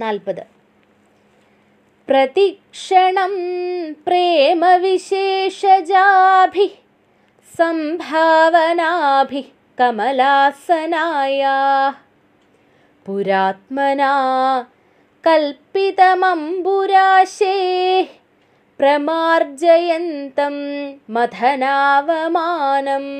नाल्पद् प्रतिक्षणं प्रेमविशेषजाभिः सम्भावनाभिः सम्भावनाभिकमलासनाया पुरात्मना कल्पितमम्बुराशेः प्रमार्जयन्तं मथनावमानम्